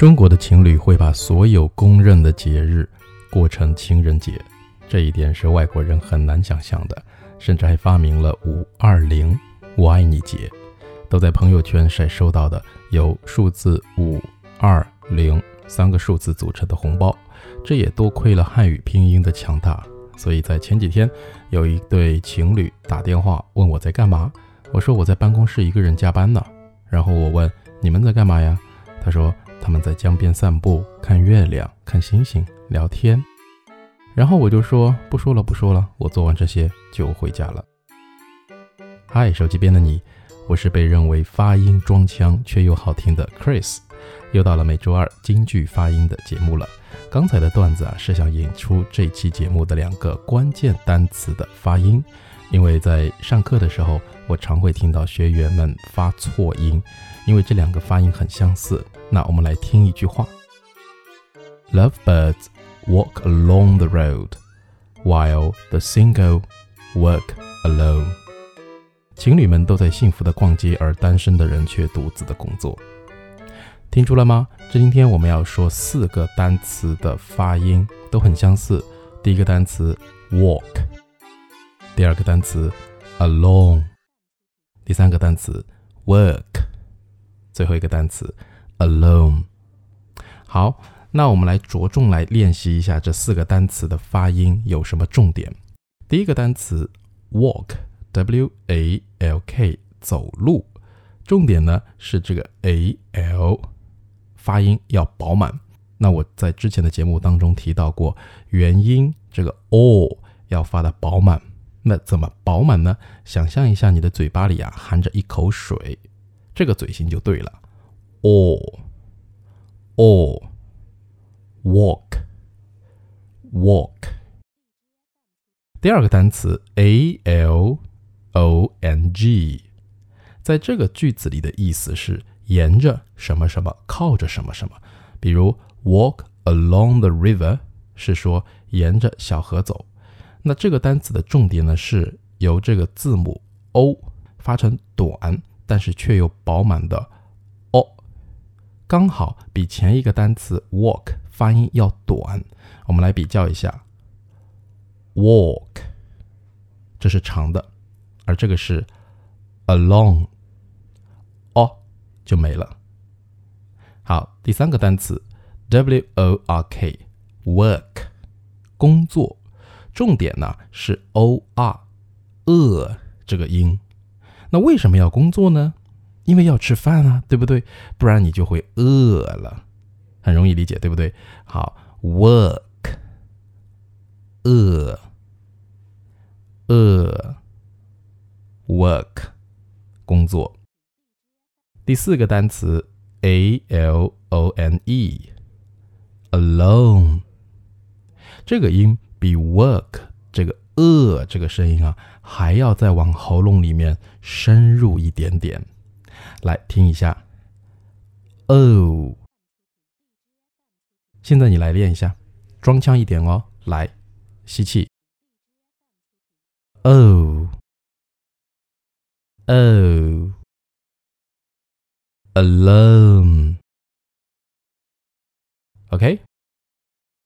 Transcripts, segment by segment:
中国的情侣会把所有公认的节日过成情人节，这一点是外国人很难想象的，甚至还发明了“五二零我爱你节”，都在朋友圈晒收到的由数字五二零三个数字组成的红包。这也多亏了汉语拼音的强大，所以在前几天，有一对情侣打电话问我在干嘛，我说我在办公室一个人加班呢，然后我问你们在干嘛呀？他说。他们在江边散步，看月亮，看星星，聊天。然后我就说不说了，不说了，我做完这些就回家了。嗨，手机边的你，我是被认为发音装腔却又好听的 Chris，又到了每周二京剧发音的节目了。刚才的段子啊，是想引出这期节目的两个关键单词的发音。因为在上课的时候，我常会听到学员们发错音，因为这两个发音很相似。那我们来听一句话：Lovebirds walk along the road, while the single work alone。情侣们都在幸福的逛街，而单身的人却独自的工作。听出了吗？这今天我们要说四个单词的发音都很相似。第一个单词 walk。第二个单词，alone。第三个单词，work。最后一个单词，alone。好，那我们来着重来练习一下这四个单词的发音有什么重点。第一个单词，walk，w a l k，走路。重点呢是这个 a l 发音要饱满。那我在之前的节目当中提到过，元音这个 o 要发的饱满。那怎么饱满呢？想象一下，你的嘴巴里啊含着一口水，这个嘴型就对了。哦哦，walk walk。第二个单词 a l o n g，在这个句子里的意思是沿着什么什么，靠着什么什么。比如 walk along the river 是说沿着小河走。那这个单词的重点呢，是由这个字母 o 发成短，但是却又饱满的 o，刚好比前一个单词 walk 发音要短。我们来比较一下，walk，这是长的，而这个是 along，就没了。好，第三个单词 w o r k，work，工作。重点呢是 o r，饿这个音。那为什么要工作呢？因为要吃饭啊，对不对？不然你就会饿了，很容易理解，对不对？好，work，饿，饿，work，工作。第四个单词 a l o n e，alone，这个音。比 work 这个呃这个声音啊，还要再往喉咙里面深入一点点。来听一下，oh。现在你来练一下，装腔一点哦。来，吸气，o，o ，oh，oh，alone。OK，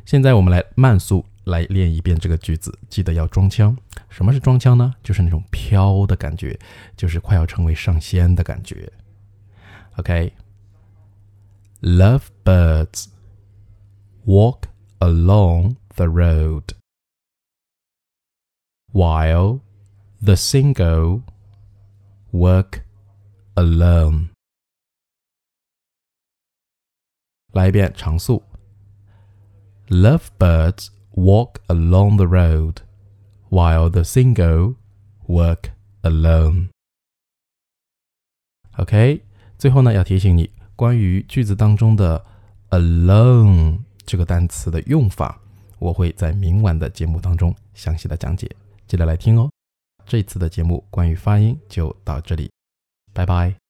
现在我们来慢速。来练一遍这个句子，记得要装腔。什么是装腔呢？就是那种飘的感觉，就是快要成为上仙的感觉。OK，Love birds walk along the road while the single work alone。 来一遍常速。Love birds walk along the road, while the single work alone. OK，最后呢要提醒你，关于句子当中的 alone 这个单词的用法，我会在明晚的节目当中详细的讲解，记得来听哦。这次的节目关于发音就到这里，拜拜。